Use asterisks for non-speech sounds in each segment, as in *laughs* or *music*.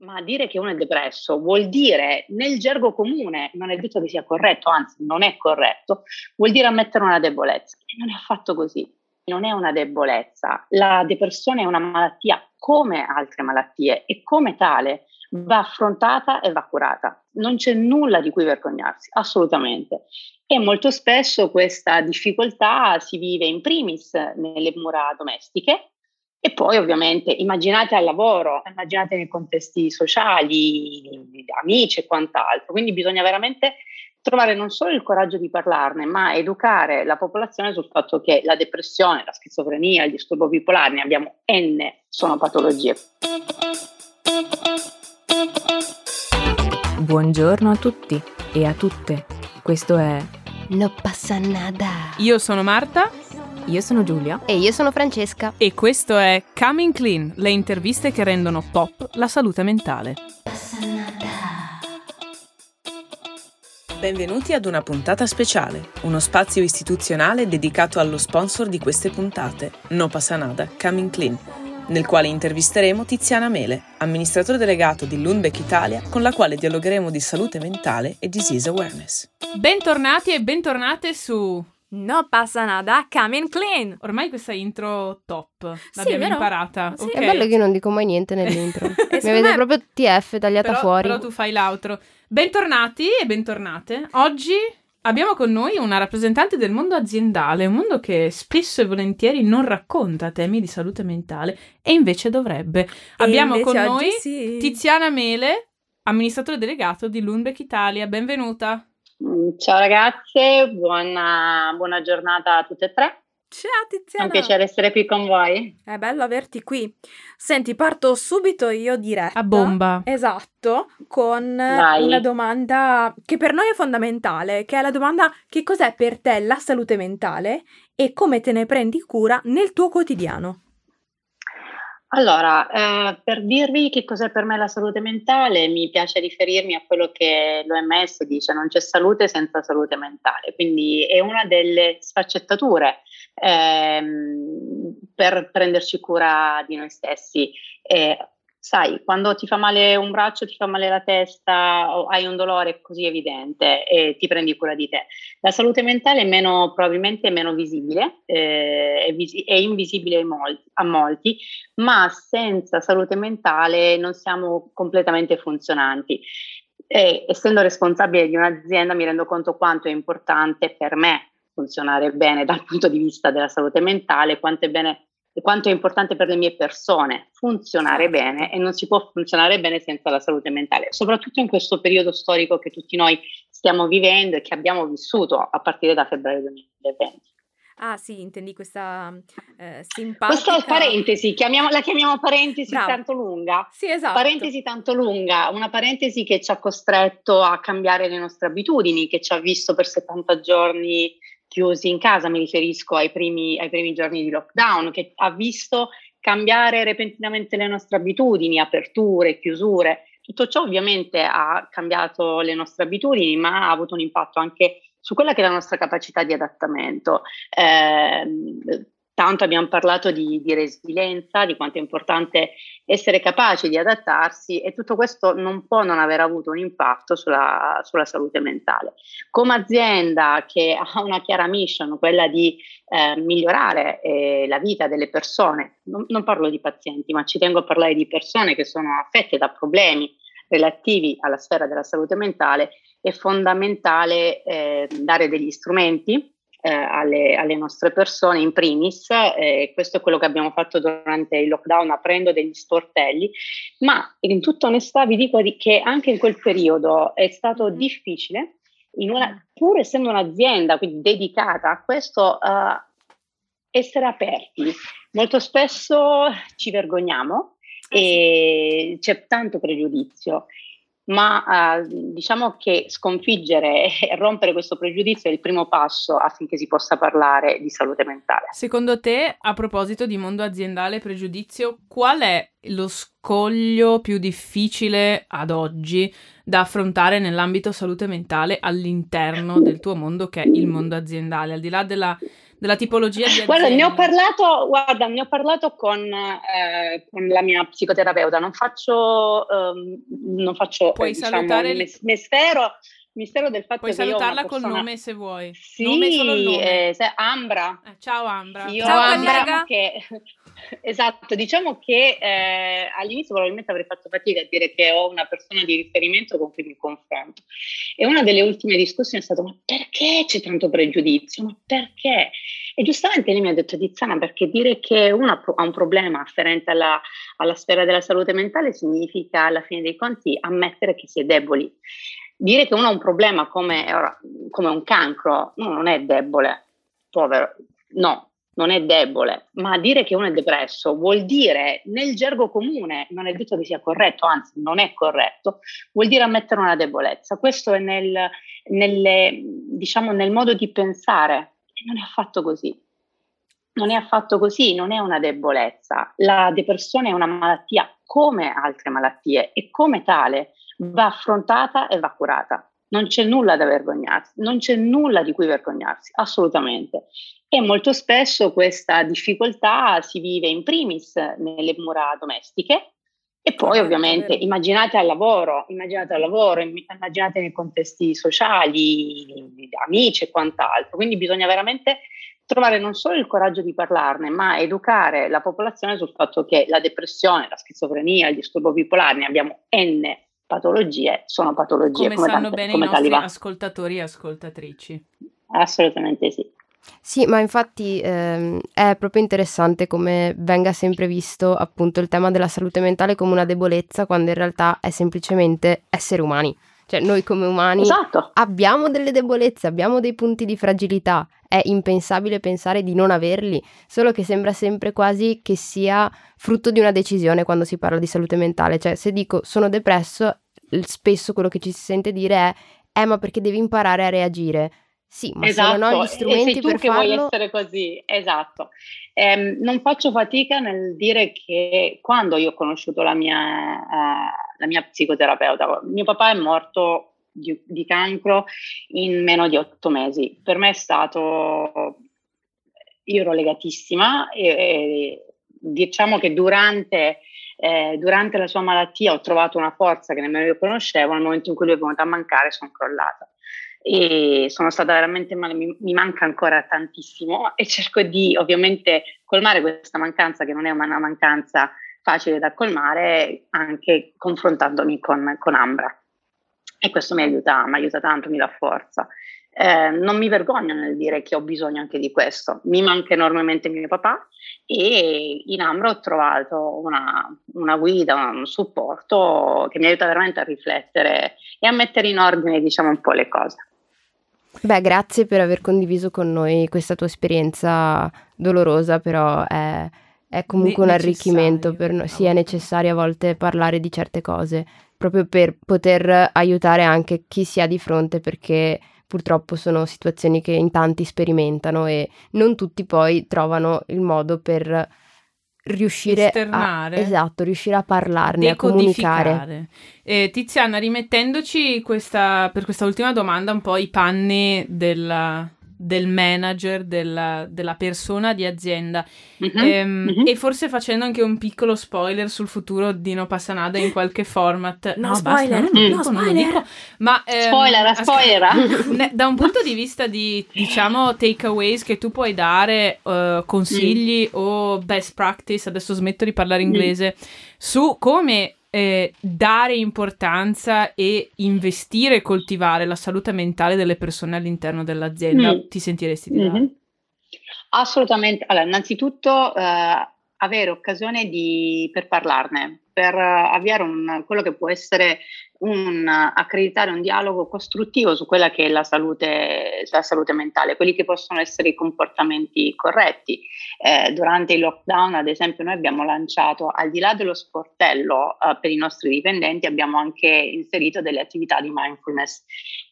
Ma dire che uno è depresso vuol dire, nel gergo comune, non è detto che sia corretto, anzi non è corretto, vuol dire ammettere una debolezza. E non è affatto così, non è una debolezza. La depressione è una malattia come altre malattie e come tale va affrontata e va curata. Non c'è nulla di cui vergognarsi, assolutamente. E molto spesso questa difficoltà si vive in primis nelle mura domestiche, e poi ovviamente immaginate al lavoro, immaginate nei contesti sociali, amici e quant'altro. Quindi bisogna veramente trovare non solo il coraggio di parlarne, ma educare la popolazione sul fatto che la depressione, la schizofrenia, il disturbo bipolare, ne abbiamo N, sono patologie. Buongiorno a tutti e a tutte. Questo è No passa nada. Io sono Marta io sono Giulia. E io sono Francesca. E questo è Coming Clean, le interviste che rendono pop la salute mentale. Benvenuti ad una puntata speciale, uno spazio istituzionale dedicato allo sponsor di queste puntate, No Passa Nada, Coming Clean, nel quale intervisteremo Tiziana Mele, amministratore delegato di Lundbeck Italia, con la quale dialogheremo di salute mentale e disease awareness. Bentornati e bentornate su No passa nada, come clean. Ormai questa intro top, l'abbiamo sì, imparata. Sì, okay. è bello che io non dico mai niente nell'intro. *laughs* Mi vede proprio TF tagliata però, fuori. Però tu fai l'outro. Bentornati e bentornate. Oggi abbiamo con noi una rappresentante del mondo aziendale, un mondo che spesso e volentieri non racconta temi di salute mentale e invece dovrebbe. E abbiamo invece con noi sì. Tiziana Mele, amministratore delegato di Lundbeck Italia. Benvenuta. Mm, ciao ragazze, buona, buona, giornata a tutte e tre. Ciao Tiziana. È un piacere essere qui con voi. È bello averti qui. Senti, parto subito io diretta. A bomba. Esatto, con Vai. una domanda che per noi è fondamentale, che è la domanda che cos'è per te la salute mentale e come te ne prendi cura nel tuo quotidiano. Allora, eh, per dirvi che cos'è per me la salute mentale, mi piace riferirmi a quello che l'OMS dice, non c'è salute senza salute mentale, quindi è una delle sfaccettature ehm, per prenderci cura di noi stessi. Eh, sai, quando ti fa male un braccio, ti fa male la testa o hai un dolore così evidente e ti prendi cura di te. La salute mentale è meno, probabilmente è meno visibile, eh, è, visi- è, invisibile molti, a molti, ma senza salute mentale non siamo completamente funzionanti. E, essendo responsabile di un'azienda mi rendo conto quanto è importante per me funzionare bene dal punto di vista della salute mentale, quanto è bene quanto è importante per le mie persone funzionare certo. bene e non si può funzionare bene senza la salute mentale, soprattutto in questo periodo storico che tutti noi stiamo vivendo e che abbiamo vissuto a partire da febbraio 2020. Ah sì, intendi questa eh, simpatica... Questa parentesi, chiamiamo, la chiamiamo parentesi Bravo. tanto lunga. Sì, esatto. Parentesi tanto lunga, una parentesi che ci ha costretto a cambiare le nostre abitudini, che ci ha visto per 70 giorni chiusi in casa, mi riferisco ai primi, ai primi giorni di lockdown, che ha visto cambiare repentinamente le nostre abitudini, aperture, chiusure. Tutto ciò ovviamente ha cambiato le nostre abitudini, ma ha avuto un impatto anche su quella che è la nostra capacità di adattamento. Eh, tanto abbiamo parlato di, di, resilienza, di quanto è importante essere capaci di adattarsi e tutto questo non può non aver avuto un impatto sulla, sulla salute mentale. Come azienda che *laughs* ha una chiara mission, quella di eh, migliorare eh, la vita delle persone, non, non parlo di pazienti, ma ci tengo a parlare di persone che sono affette da problemi relativi alla sfera della salute mentale, è fondamentale eh, dare degli strumenti eh, alle, alle, nostre persone in primis, eh, questo è quello che abbiamo fatto durante il lockdown aprendo degli sportelli, ma in tutta onestà vi dico che anche in quel periodo è stato difficile, una, pur essendo un'azienda quindi dedicata a questo, uh, essere aperti. Molto spesso ci vergogniamo e c'è tanto pregiudizio ma eh, diciamo che sconfiggere *laughs* e rompere questo pregiudizio è il primo passo affinché si possa parlare di salute mentale. Secondo te, a proposito di mondo aziendale e pregiudizio, qual è lo scoglio più difficile ad oggi da affrontare nell'ambito salute mentale all'interno del tuo mondo che è il mondo aziendale, al di là della della tipologia di. Guarda, ne ho parlato, guarda, ne ho parlato con, eh, con la mia psicoterapeuta, non faccio, um, non faccio Puoi eh, diciamo, salutare il mistero, del fatto Puoi che salutarla persona... col nome se vuoi. Sì, nome solo il nome. Eh, Ambra. Eh, ciao Ambra. Io ciao Ambra. Che, *laughs* esatto, diciamo che eh, all'inizio probabilmente avrei fatto fatica a dire che ho una persona di riferimento con cui mi confronto. E una delle ultime discussioni è stata: ma perché c'è tanto pregiudizio? Ma perché? E giustamente lei mi ha detto Tiziana, perché dire che uno ha un problema afferente alla, alla sfera della salute mentale significa alla fine dei conti ammettere che si è deboli dire che uno ha un problema come, come un cancro, no, non è debole, povero, no, non è debole, ma dire che uno è depresso vuol dire nel gergo comune, non è detto che sia corretto, anzi non è corretto, vuol dire ammettere una debolezza. Questo è nel, nelle, diciamo, nel modo di pensare non è affatto così. Non è affatto così, non è una debolezza. La depressione è una malattia come altre malattie e come tale va affrontata e va curata. Non c'è nulla da vergognarsi, non c'è nulla di cui vergognarsi, assolutamente. E molto spesso questa difficoltà si vive in primis nelle mura domestiche e poi ovviamente immaginate al lavoro, immaginate al lavoro, immaginate nei contesti sociali, amici e quant'altro. Quindi bisogna veramente trovare non solo il coraggio di parlarne, ma educare la popolazione sul fatto che la depressione, la schizofrenia, il disturbo bipolare, ne abbiamo n patologie sono patologie come, come sanno tante, bene come i nostri tali ascoltatori e ascoltatrici. Assolutamente sì. Sì, ma infatti ehm, è proprio interessante come venga sempre visto appunto il tema della salute mentale come una debolezza quando in realtà è semplicemente esseri umani. Cioè noi come umani esatto. abbiamo delle debolezze, abbiamo dei punti di fragilità. È impensabile pensare di non averli, solo che sembra sempre quasi che sia frutto di una decisione quando si parla di salute mentale. Cioè se dico sono depresso, spesso quello che ci si sente dire è eh ma perché devi imparare a reagire. Sì, ma esatto. non ho gli strumenti e sei tu per che farlo... vuoi essere così, esatto. Eh, non faccio fatica nel dire che quando io ho conosciuto la mia... Eh, la mia psicoterapeuta. Mio papà è morto di, di cancro in meno di otto mesi. Per me è stato, io ero legatissima e, e diciamo che durante, eh, durante, la sua malattia ho trovato una forza che nemmeno io conoscevo, nel momento in cui lui è venuto a mancare sono crollata e sono stata veramente male, mi, mi, manca ancora tantissimo e cerco di ovviamente colmare questa mancanza che non è una mancanza facile da colmare anche confrontandomi con, con Ambra. E questo mi aiuta, mi aiuta tanto, mi dà forza. Eh, non mi vergogno nel dire che ho bisogno anche di questo. Mi manca enormemente mio papà e in Ambra ho trovato una, una, guida, un supporto che mi aiuta veramente a riflettere e a mettere in ordine, diciamo, un po' le cose. Beh, grazie per aver condiviso con noi questa tua esperienza dolorosa, però è è comunque un arricchimento per noi. Sì, è necessario a volte parlare di certe cose, proprio per poter aiutare anche chi si ha di fronte, perché purtroppo sono situazioni che in tanti sperimentano e non tutti poi trovano il modo per riuscire Esternare, a, esatto, riuscire a parlarne, a comunicare. Eh, Tiziana, rimettendoci questa, per questa ultima domanda un po' i panni della, del manager, della, della persona di azienda mm-hmm, ehm, mm-hmm. e forse facendo anche un piccolo spoiler sul futuro di No Passanada in qualche format. No, no spoiler, basta, non, no, dico, spoiler. Dico, ma, ehm, spoiler, spoiler. *laughs* da un punto di vista di, diciamo, takeaways che tu puoi dare, uh, consigli mm. o best practice, adesso smetto di parlare mm. inglese, mm. su come eh, dare importanza e investire e coltivare la salute mentale delle persone all'interno dell'azienda, mm. ti sentiresti di? Mm-hmm. Assolutamente. Allora, innanzitutto eh, avere occasione di, per parlarne, per avviare un, quello che può essere un accreditare un dialogo costruttivo su quella che è la salute, la salute mentale, quelli che possono essere i comportamenti corretti. Eh, durante il lockdown, ad esempio, noi abbiamo lanciato, al di là dello sportello eh, per i nostri dipendenti, abbiamo anche inserito delle attività di mindfulness.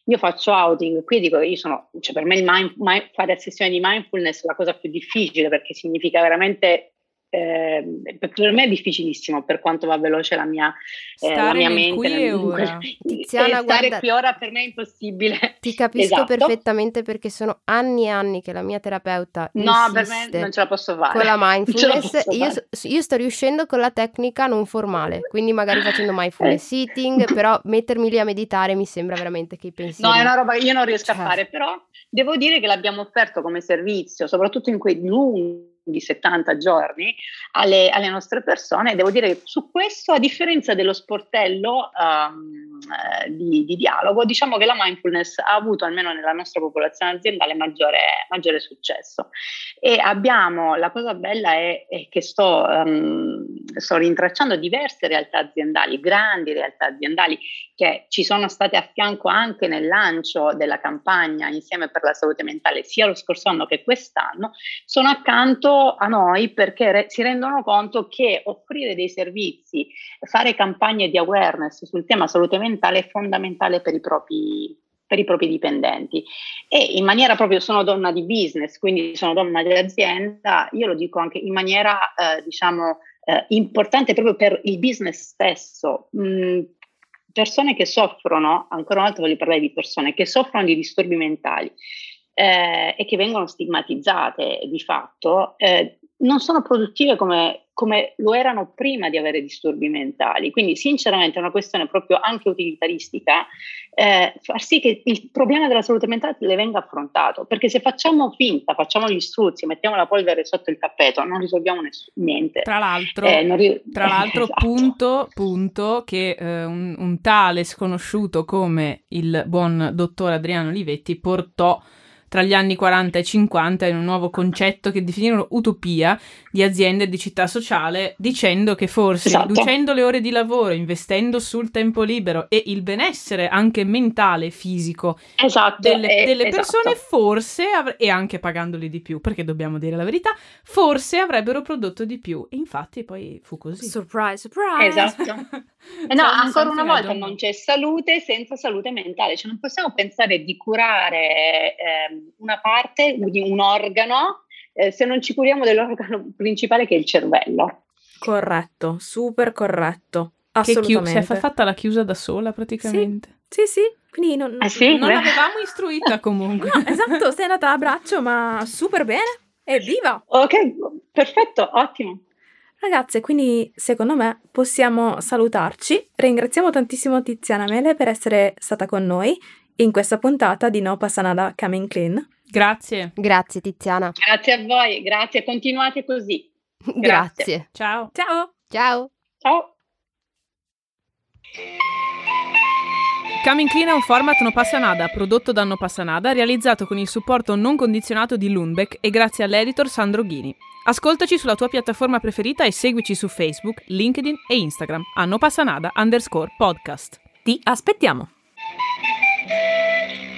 Io faccio outing, qui dico, sono, cioè per me mind, mind, fare sessioni di mindfulness è la cosa più difficile perché significa veramente eh, per me è difficilissimo per quanto va veloce la mia, eh, la mia mente. Qui e ora. *laughs* Tiziana, stare guarda, qui ora per me è impossibile. *laughs* Ti capisco esatto. perfettamente perché sono anni e anni che la mia terapeuta No, per me non ce la posso fare. Con la *laughs* mindfulness io, io, sto riuscendo con la tecnica non formale, quindi magari facendo mindfulness eating, però mettermi lì a meditare mi sembra veramente che i pensieri No, è una roba che io non riesco cioè. a fare, però devo dire che l'abbiamo offerto come servizio, soprattutto in quei lunghi di 70 giorni alle, alle, nostre persone. Devo dire che su questo, a differenza dello sportello um, di, di, dialogo, diciamo che la mindfulness ha avuto, almeno nella nostra popolazione aziendale, maggiore, maggiore successo. E abbiamo, la cosa bella è, è che sto, um, sto rintracciando diverse realtà aziendali, grandi realtà aziendali, che ci sono state a fianco anche nel lancio della campagna Insieme per la salute mentale, sia lo scorso anno che quest'anno, sono accanto a noi perché re- si rendono conto che offrire dei servizi, fare campagne di awareness sul tema salute mentale è fondamentale per i propri, per i propri dipendenti. E in maniera proprio, sono donna di business, quindi sono donna di azienda, io lo dico anche in maniera, eh, diciamo, eh, importante proprio per il business stesso. Mm, persone che soffrono, ancora una volta voglio parlare di persone che soffrono di disturbi mentali, eh, e che vengono stigmatizzate di fatto, eh, non sono produttive come, come, lo erano prima di avere disturbi mentali. Quindi, sinceramente, è una questione proprio anche utilitaristica eh, far sì che il problema della salute mentale le venga affrontato. Perché se facciamo finta, facciamo gli struzzi, mettiamo la polvere sotto il tappeto, non risolviamo ness- niente. Tra l'altro, eh, ri- tra l'altro *laughs* esatto. punto, punto, che eh, un, un tale sconosciuto come il buon dottor Adriano Olivetti portò tra gli anni 40 e 50 in un nuovo concetto che definirono utopia di aziende e di città sociale, dicendo che forse esatto. riducendo le ore di lavoro, investendo sul tempo libero e il benessere anche mentale e fisico esatto, delle, delle esatto. persone, forse, avre- e anche pagandoli di più, perché dobbiamo dire la verità, forse avrebbero prodotto di più. E infatti poi fu così. Surprise, surprise! Esatto. *laughs* Eh no, ancora una volta non c'è salute senza salute mentale, cioè non possiamo pensare di curare eh, una parte di un organo eh, se non ci curiamo dell'organo *laughs* principale che è il cervello. Corretto, super corretto. Assolutamente. Che chi- si è fatta la chiusa da sola praticamente. Sì, sì, sì. quindi non, ah, sì? non l'avevamo istruita *laughs* comunque. no, esatto, sei andata a braccio, ma super bene. Evviva! Ok, perfetto, ottimo. Ragazze, quindi secondo me possiamo salutarci. Ringraziamo tantissimo Tiziana Mele per essere stata con noi in questa puntata di No Passanada Coming Clean. Grazie. Grazie Tiziana. Grazie a voi, grazie, continuate così. Grazie. *laughs* grazie. Ciao. Ciao. Ciao. Ciao. Coming Clean è un format No Passa Nada, prodotto da No Passa Nada, realizzato con il supporto non condizionato di Lundbeck e grazie all'editor Sandro Ghini. Ascoltaci sulla tua piattaforma preferita e seguici su Facebook, LinkedIn e Instagram a No Passa Nada underscore podcast. Ti aspettiamo! Thank you.